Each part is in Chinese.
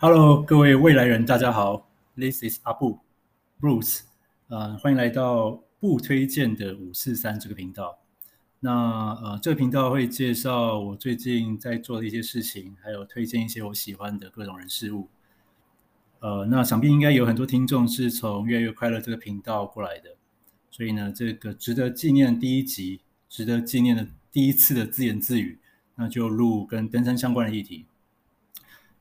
Hello，各位未来人，大家好。This is 阿布，Bruce。呃，欢迎来到不推荐的五四三这个频道。那呃，这个频道会介绍我最近在做的一些事情，还有推荐一些我喜欢的各种人事物。呃，那想必应该有很多听众是从越来越快乐这个频道过来的，所以呢，这个值得纪念第一集，值得纪念的第一次的自言自语，那就录跟登山相关的议题。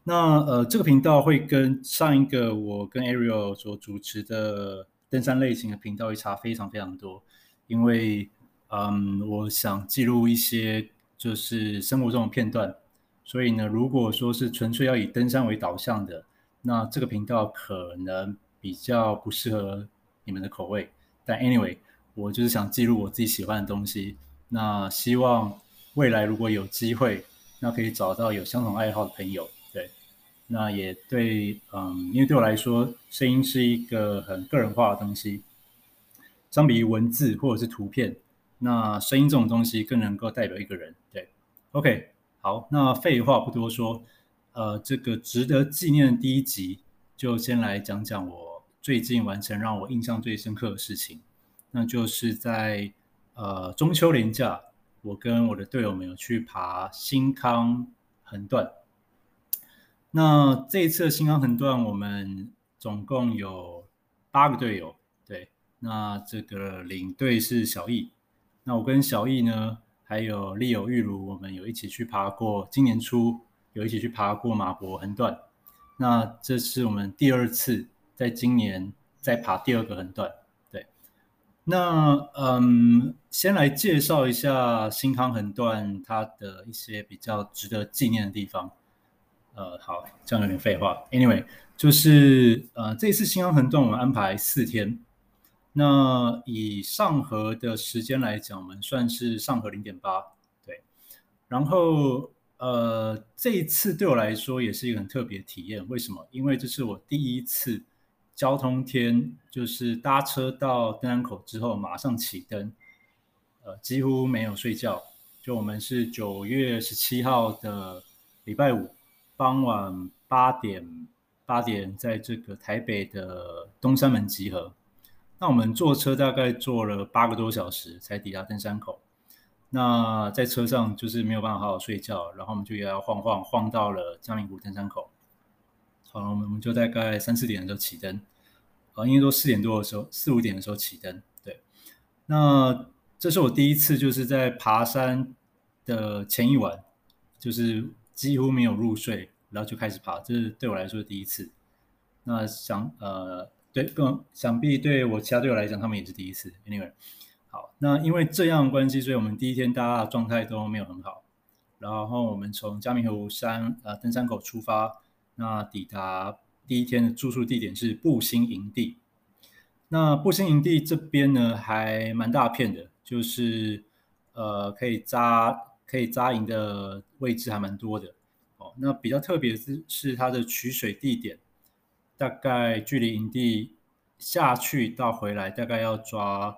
那呃，这个频道会跟上一个我跟 Ariel 所主持的登山类型的频道会差非常非常多，因为嗯，我想记录一些就是生活中的片段，所以呢，如果说是纯粹要以登山为导向的，那这个频道可能比较不适合你们的口味。但 anyway，我就是想记录我自己喜欢的东西。那希望未来如果有机会，那可以找到有相同爱好的朋友。对那也对，嗯，因为对我来说，声音是一个很个人化的东西，相比于文字或者是图片，那声音这种东西更能够代表一个人。对，OK，好，那废话不多说，呃，这个值得纪念的第一集，就先来讲讲我最近完成让我印象最深刻的事情，那就是在呃中秋连假，我跟我的队友们有去爬新康横断。那这一次新康横断，我们总共有八个队友，对，那这个领队是小易，那我跟小易呢，还有利友玉如，我们有一起去爬过，今年初有一起去爬过马博横断，那这是我们第二次在今年再爬第二个横断，对，那嗯，先来介绍一下新康横断它的一些比较值得纪念的地方。呃，好，这样有点废话。Anyway，就是呃，这一次新安横断我们安排四天。那以上河的时间来讲，我们算是上河零点八，对。然后呃，这一次对我来说也是一个很特别的体验。为什么？因为这是我第一次交通天，就是搭车到登山口之后马上启登，呃，几乎没有睡觉。就我们是九月十七号的礼拜五。傍晚八点，八点在这个台北的东山门集合。那我们坐车大概坐了八个多小时才抵达登山口。那在车上就是没有办法好好睡觉，然后我们就也要晃晃晃到了嘉明湖登山口。好了，我们就大概三四点的时候起灯，啊，应该说四点多的时候，四五点的时候起灯。对，那这是我第一次就是在爬山的前一晚，就是。几乎没有入睡，然后就开始爬，这是对我来说第一次。那想呃，对，更想必对我其他队友来讲，他们也是第一次。Anyway，好，那因为这样关系，所以我们第一天大家的状态都没有很好。然后我们从嘉明湖山呃登山口出发，那抵达第一天的住宿地点是步行营地。那步行营地这边呢，还蛮大片的，就是呃可以扎。可以扎营的位置还蛮多的哦。那比较特别的是，是它的取水地点，大概距离营地下去到回来，大概要抓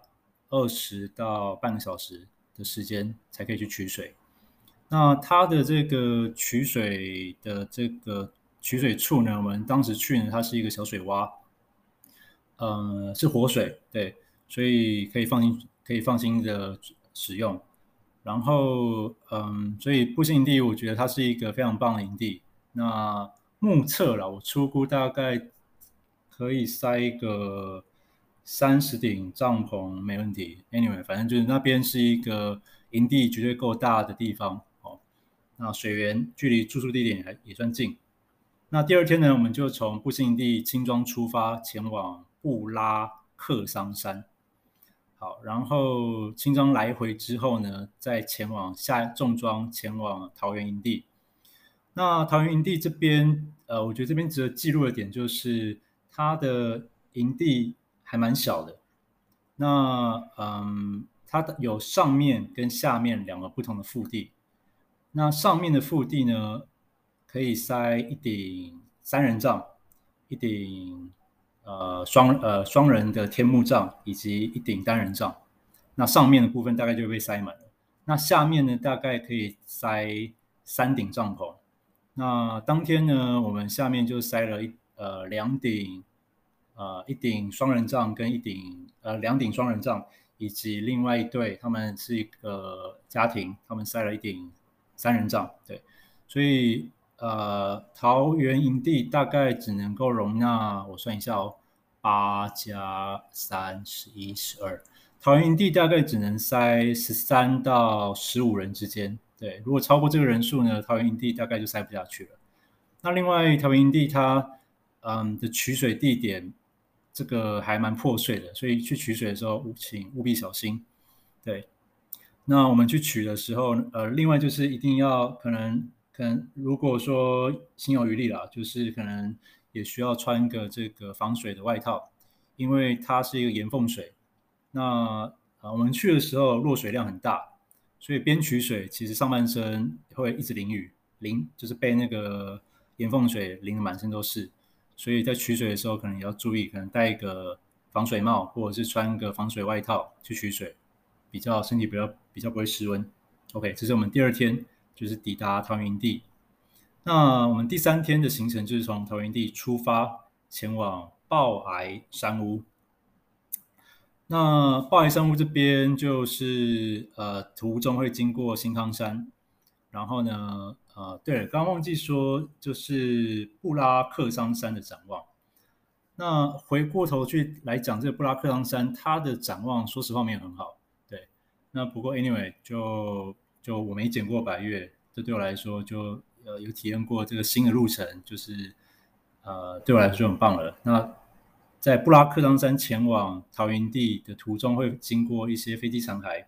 二十到半个小时的时间才可以去取水。那它的这个取水的这个取水处呢，我们当时去呢，它是一个小水洼，呃，是活水，对，所以可以放心，可以放心的使用。然后，嗯，所以步行营地，我觉得它是一个非常棒的营地。那目测了，我初估大概可以塞一个三十顶帐篷，没问题。Anyway，反正就是那边是一个营地绝对够大的地方。哦，那水源距离住宿地点还也算近。那第二天呢，我们就从步行营地轻装出发，前往布拉克桑山。好，然后轻装来回之后呢，再前往下重装前往桃园营地。那桃园营地这边，呃，我觉得这边值得记录的点就是它的营地还蛮小的。那嗯，它的有上面跟下面两个不同的腹地。那上面的腹地呢，可以塞一顶三人帐，一顶。呃，双呃双人的天幕帐以及一顶单人帐，那上面的部分大概就被塞满了。那下面呢，大概可以塞三顶帐篷。那当天呢，我们下面就塞了一呃两顶，呃一顶双人帐跟一顶呃两顶双人帐，以及另外一对他们是一个家庭，他们塞了一顶三人帐。对，所以呃桃园营地大概只能够容纳我算一下哦，八加三十一十二，桃园营地大概只能塞十三到十五人之间。对，如果超过这个人数呢，桃园营地大概就塞不下去了。那另外桃园营地它嗯的取水地点这个还蛮破碎的，所以去取水的时候请务必小心。对，那我们去取的时候，呃，另外就是一定要可能可能如果说心有余力啦，就是可能也需要穿个这个防水的外套，因为它是一个岩缝水。那啊、我们去的时候落水量很大。所以边取水，其实上半身会一直淋雨，淋就是被那个岩缝水淋得满身都是。所以在取水的时候，可能也要注意，可能戴一个防水帽，或者是穿个防水外套去取水，比较身体比较比较不会失温。OK，这是我们第二天，就是抵达桃园地。那我们第三天的行程就是从桃园地出发，前往抱崖山屋。那抱崖山屋这边就是呃途中会经过新康山，然后呢呃对，刚忘记说就是布拉克桑山的展望。那回过头去来讲这个布拉克桑山，它的展望说实话没有很好。对，那不过 anyway 就就我没捡过百岳，这对我来说就呃有体验过这个新的路程，就是呃对我来说就很棒了。那在布拉克桑山前往桃园地的途中，会经过一些飞机残骸。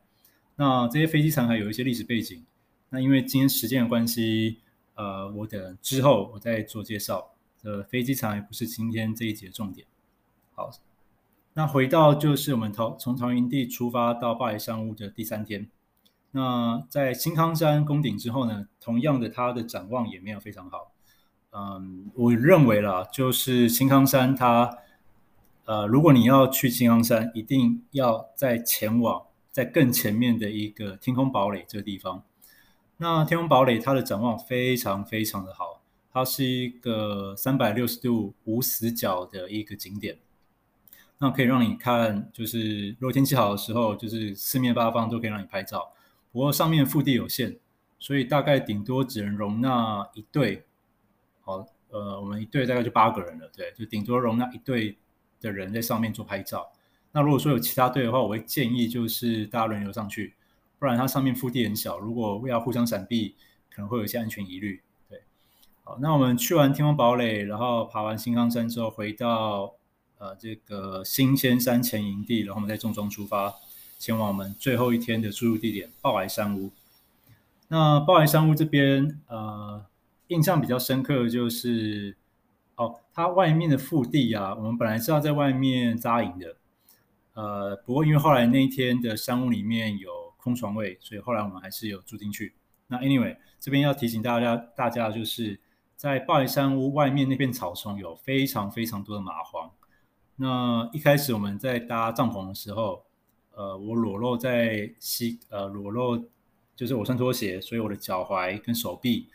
那这些飞机残骸有一些历史背景。那因为今天时间的关系，呃，我等之后我再做介绍。呃，飞机残骸不是今天这一节的重点。好，那回到就是我们桃从桃园地出发到巴黎山屋的第三天。那在青康山攻顶之后呢，同样的，它的展望也没有非常好。嗯，我认为啦，就是青康山它。呃，如果你要去青康山，一定要在前往在更前面的一个天空堡垒这个地方。那天空堡垒它的展望非常非常的好，它是一个三百六十度无死角的一个景点。那可以让你看，就是如果天气好的时候，就是四面八方都可以让你拍照。不过上面腹地有限，所以大概顶多只能容纳一队。好，呃，我们一队大概就八个人了，对，就顶多容纳一队。的人在上面做拍照。那如果说有其他队的话，我会建议就是大家轮流上去，不然它上面腹地很小，如果要互相闪避，可能会有一些安全疑虑。对，好，那我们去完天空堡垒，然后爬完新康山之后，回到呃这个新鲜山前营地，然后我们再重装出发，前往我们最后一天的住宿地点抱崖山屋。那抱崖山屋这边，呃，印象比较深刻的就是。哦，它外面的腹地啊，我们本来是要在外面扎营的，呃，不过因为后来那一天的山屋里面有空床位，所以后来我们还是有住进去。那 anyway，这边要提醒大家，大家就是在抱崖山屋外面那片草丛有非常非常多的蚂蟥。那一开始我们在搭帐篷的时候，呃，我裸露在膝，呃，裸露就是我穿拖鞋，所以我的脚踝跟手臂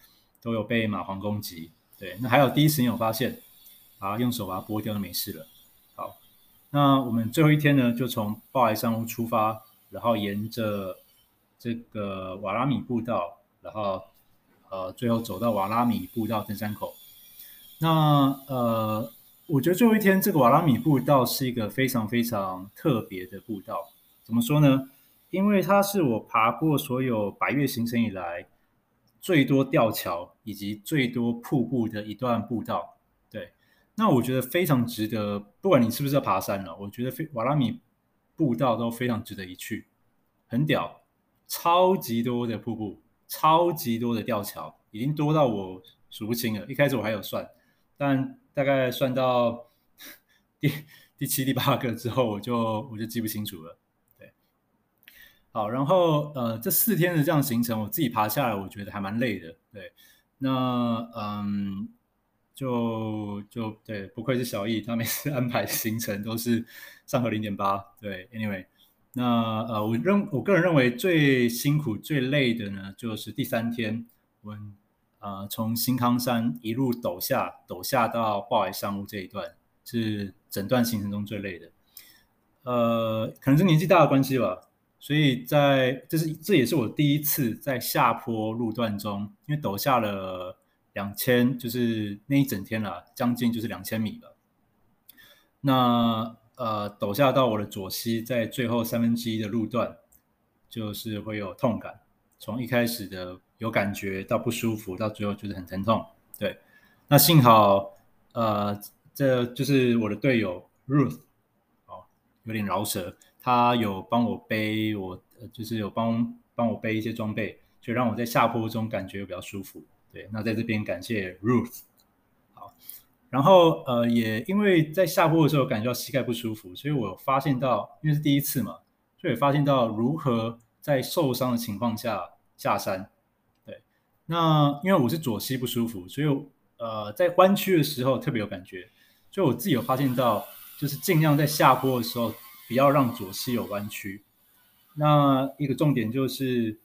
都有被蚂蟥攻击。对，那还有第一时间有发现，啊，用手把它剥掉就没事了。好，那我们最后一天呢，就从抱崖山屋出发，然后沿着这个瓦拉米步道，然后呃，最后走到瓦拉米步道登山口。那呃，我觉得最后一天这个瓦拉米步道是一个非常非常特别的步道。怎么说呢？因为它是我爬过所有百岳行程以来。最多吊桥以及最多瀑布的一段步道，对，那我觉得非常值得。不管你是不是要爬山了，我觉得非瓦拉米步道都非常值得一去，很屌，超级多的瀑布，超级多的吊桥，已经多到我数不清了。一开始我还有算，但大概算到 第第七、第八个之后，我就我就记不清楚了。好，然后呃，这四天的这样行程，我自己爬下来，我觉得还蛮累的。对，那嗯，就就对，不愧是小易，他每次 安排行程都是上河零点八。对，anyway，那呃，我认我个人认为最辛苦、最累的呢，就是第三天，我们呃，从新康山一路陡下，陡下到沪海上屋这一段，是整段行程中最累的。呃，可能是年纪大的关系吧，所以在这是这也是我第一次在下坡路段中，因为陡下了两千，就是那一整天了，将近就是两千米了。那呃，陡下到我的左膝，在最后三分之一的路段，就是会有痛感，从一开始的有感觉到不舒服，到最后就是很疼痛。对，那幸好呃，这就是我的队友 Ruth 哦。有点饶舌，他有帮我背我，就是有帮帮我背一些装备，就让我在下坡中感觉比较舒服。对，那在这边感谢 Ruth。好，然后呃，也因为在下坡的时候感觉到膝盖不舒服，所以我发现到，因为是第一次嘛，所以发现到如何在受伤的情况下下山。对，那因为我是左膝不舒服，所以呃，在弯曲的时候特别有感觉，所以我自己有发现到。就是尽量在下坡的时候，不要让左膝有弯曲。那一个重点就是，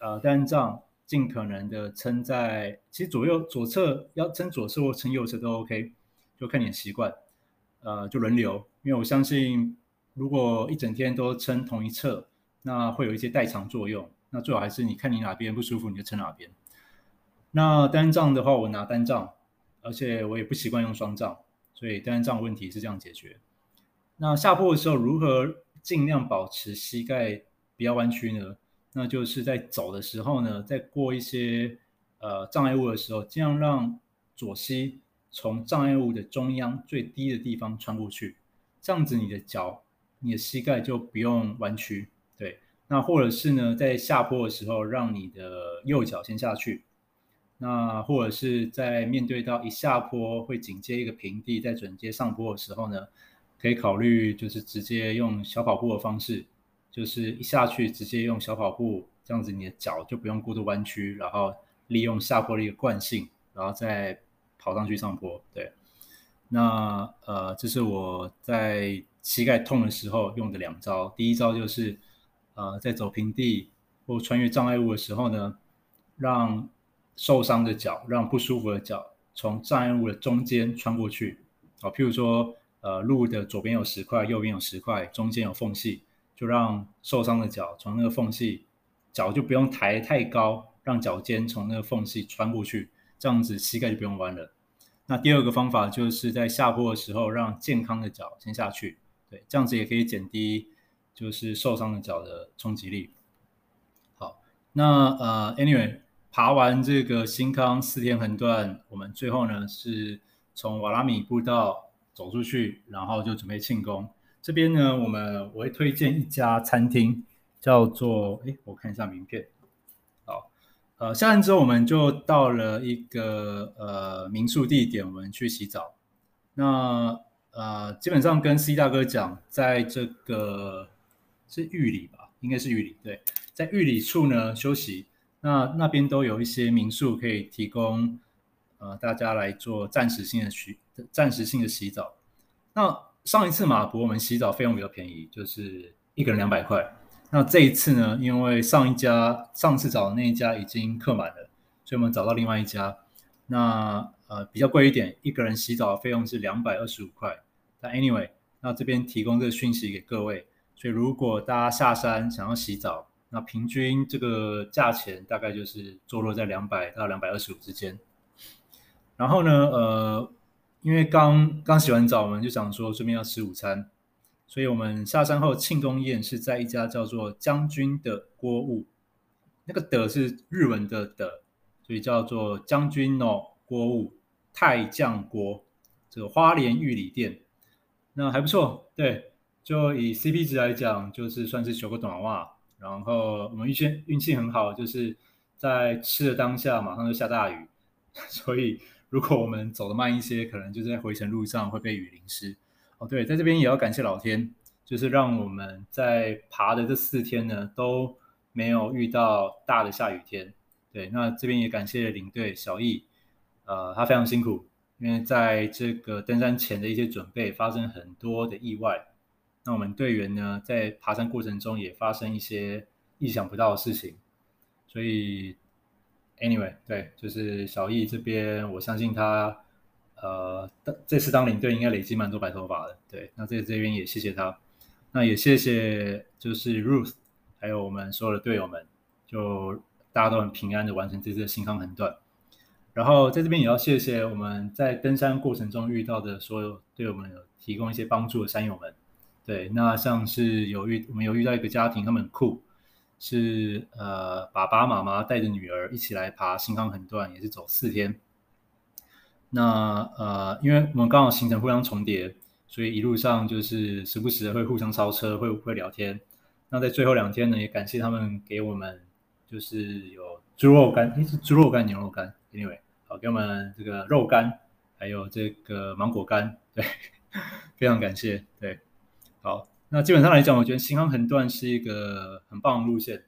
呃，单杠尽可能的撑在，其实左右左侧要撑左侧或撑右侧都 OK，就看你习惯。呃，就轮流，因为我相信，如果一整天都撑同一侧，那会有一些代偿作用。那最好还是你看你哪边不舒服，你就撑哪边。那单杠的话，我拿单杠，而且我也不习惯用双杖。所以单杠问题是这样解决。那下坡的时候如何尽量保持膝盖不要弯曲呢？那就是在走的时候呢，在过一些呃障碍物的时候，尽量让左膝从障碍物的中央最低的地方穿过去，这样子你的脚、你的膝盖就不用弯曲。对，那或者是呢，在下坡的时候，让你的右脚先下去。那或者是在面对到一下坡会紧接一个平地，在准接上坡的时候呢，可以考虑就是直接用小跑步的方式，就是一下去直接用小跑步，这样子你的脚就不用过度弯曲，然后利用下坡的一个惯性，然后再跑上去上坡。对，那呃，这是我在膝盖痛的时候用的两招。第一招就是呃，在走平地或穿越障碍物的时候呢，让受伤的脚，让不舒服的脚从障碍物的中间穿过去。好，譬如说，呃，路的左边有石块，右边有石块，中间有缝隙，就让受伤的脚从那个缝隙，脚就不用抬太高，让脚尖从那个缝隙穿过去，这样子膝盖就不用弯了。那第二个方法就是在下坡的时候，让健康的脚先下去，对，这样子也可以减低就是受伤的脚的冲击力。好，那呃，anyway。爬完这个新康四天横断，我们最后呢是从瓦拉米步道走出去，然后就准备庆功。这边呢，我们我会推荐一家餐厅，叫做哎，我看一下名片。好，呃，下山之后我们就到了一个呃民宿地点，我们去洗澡。那呃，基本上跟 C 大哥讲，在这个是玉里吧，应该是玉里，对，在玉里处呢休息。那那边都有一些民宿可以提供，呃，大家来做暂时性的洗，暂时性的洗澡。那上一次马博我们洗澡费用比较便宜，就是一个人两百块。那这一次呢，因为上一家上次找的那一家已经客满了，所以我们找到另外一家。那呃比较贵一点，一个人洗澡的费用是两百二十五块。但 anyway，那这边提供这个讯息给各位，所以如果大家下山想要洗澡，那平均这个价钱大概就是坐落在两百到两百二十五之间。然后呢，呃，因为刚刚洗完澡，我们就想说顺便要吃午餐，所以我们下山后庆功宴是在一家叫做将军的锅物，那个的是日文的的，所以叫做将军の锅物太将锅，这个花莲玉里店，那还不错，对，就以 CP 值来讲，就是算是修个短袜。然后我们运气运气很好，就是在吃的当下马上就下大雨，所以如果我们走得慢一些，可能就在回程路上会被雨淋湿。哦，对，在这边也要感谢老天，就是让我们在爬的这四天呢都没有遇到大的下雨天。对，那这边也感谢领队小易，呃，他非常辛苦，因为在这个登山前的一些准备发生很多的意外。那我们队员呢，在爬山过程中也发生一些意想不到的事情，所以，Anyway，对，就是小易这边，我相信他，呃，这次当领队应该累积蛮多白头发的。对，那在这边也谢谢他，那也谢谢就是 Ruth，还有我们所有的队友们，就大家都很平安的完成这次的新康横断。然后在这边也要谢谢我们在登山过程中遇到的所有对我们有提供一些帮助的山友们。对，那像是有遇我们有遇到一个家庭，他们很酷。是呃，爸爸妈妈带着女儿一起来爬新康横断，也是走四天。那呃，因为我们刚好行程互相重叠，所以一路上就是时不时的会互相超车，会会聊天。那在最后两天呢，也感谢他们给我们就是有猪肉干，诶，是猪肉干、牛肉干，anyway，好，给我们这个肉干，还有这个芒果干，对，非常感谢，对，好。那基本上来讲，我觉得新康横断是一个很棒的路线，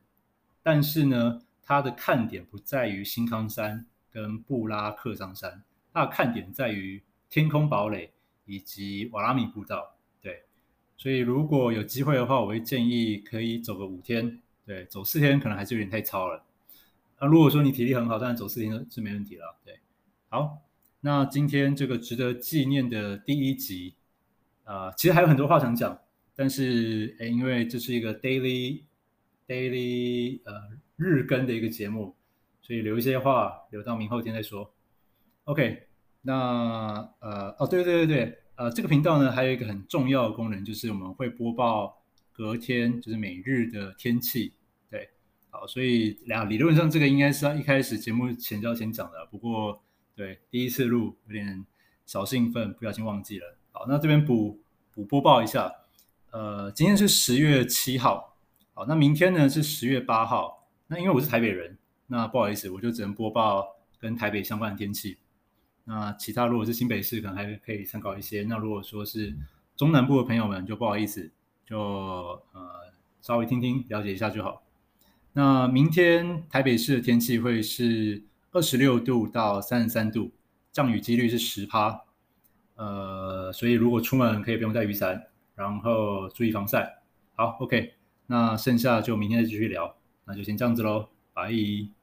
但是呢，它的看点不在于新康山跟布拉克桑山，它的看点在于天空堡垒以及瓦拉米步道。对，所以如果有机会的话，我会建议可以走个五天，对，走四天可能还是有点太超了。那如果说你体力很好，当然走四天是没问题了。对，好，那今天这个值得纪念的第一集，啊、其实还有很多话想讲。但是，诶，因为这是一个 daily daily 呃日更的一个节目，所以留一些话留到明后天再说。OK，那呃哦对对对对，呃这个频道呢还有一个很重要的功能，就是我们会播报隔天就是每日的天气。对，好，所以两理论上这个应该是要一开始节目前就要先讲的，不过对第一次录有点小兴奋，不小心忘记了。好，那这边补补播报一下。呃，今天是十月七号，好，那明天呢是十月八号。那因为我是台北人，那不好意思，我就只能播报跟台北相关的天气。那其他如果是新北市，可能还可以参考一些。那如果说是中南部的朋友们，就不好意思，就呃稍微听听了解一下就好。那明天台北市的天气会是二十六度到三十三度，降雨几率是十趴。呃，所以如果出门可以不用带雨伞。然后注意防晒。好，OK，那剩下就明天再继续聊，那就先这样子喽，拜。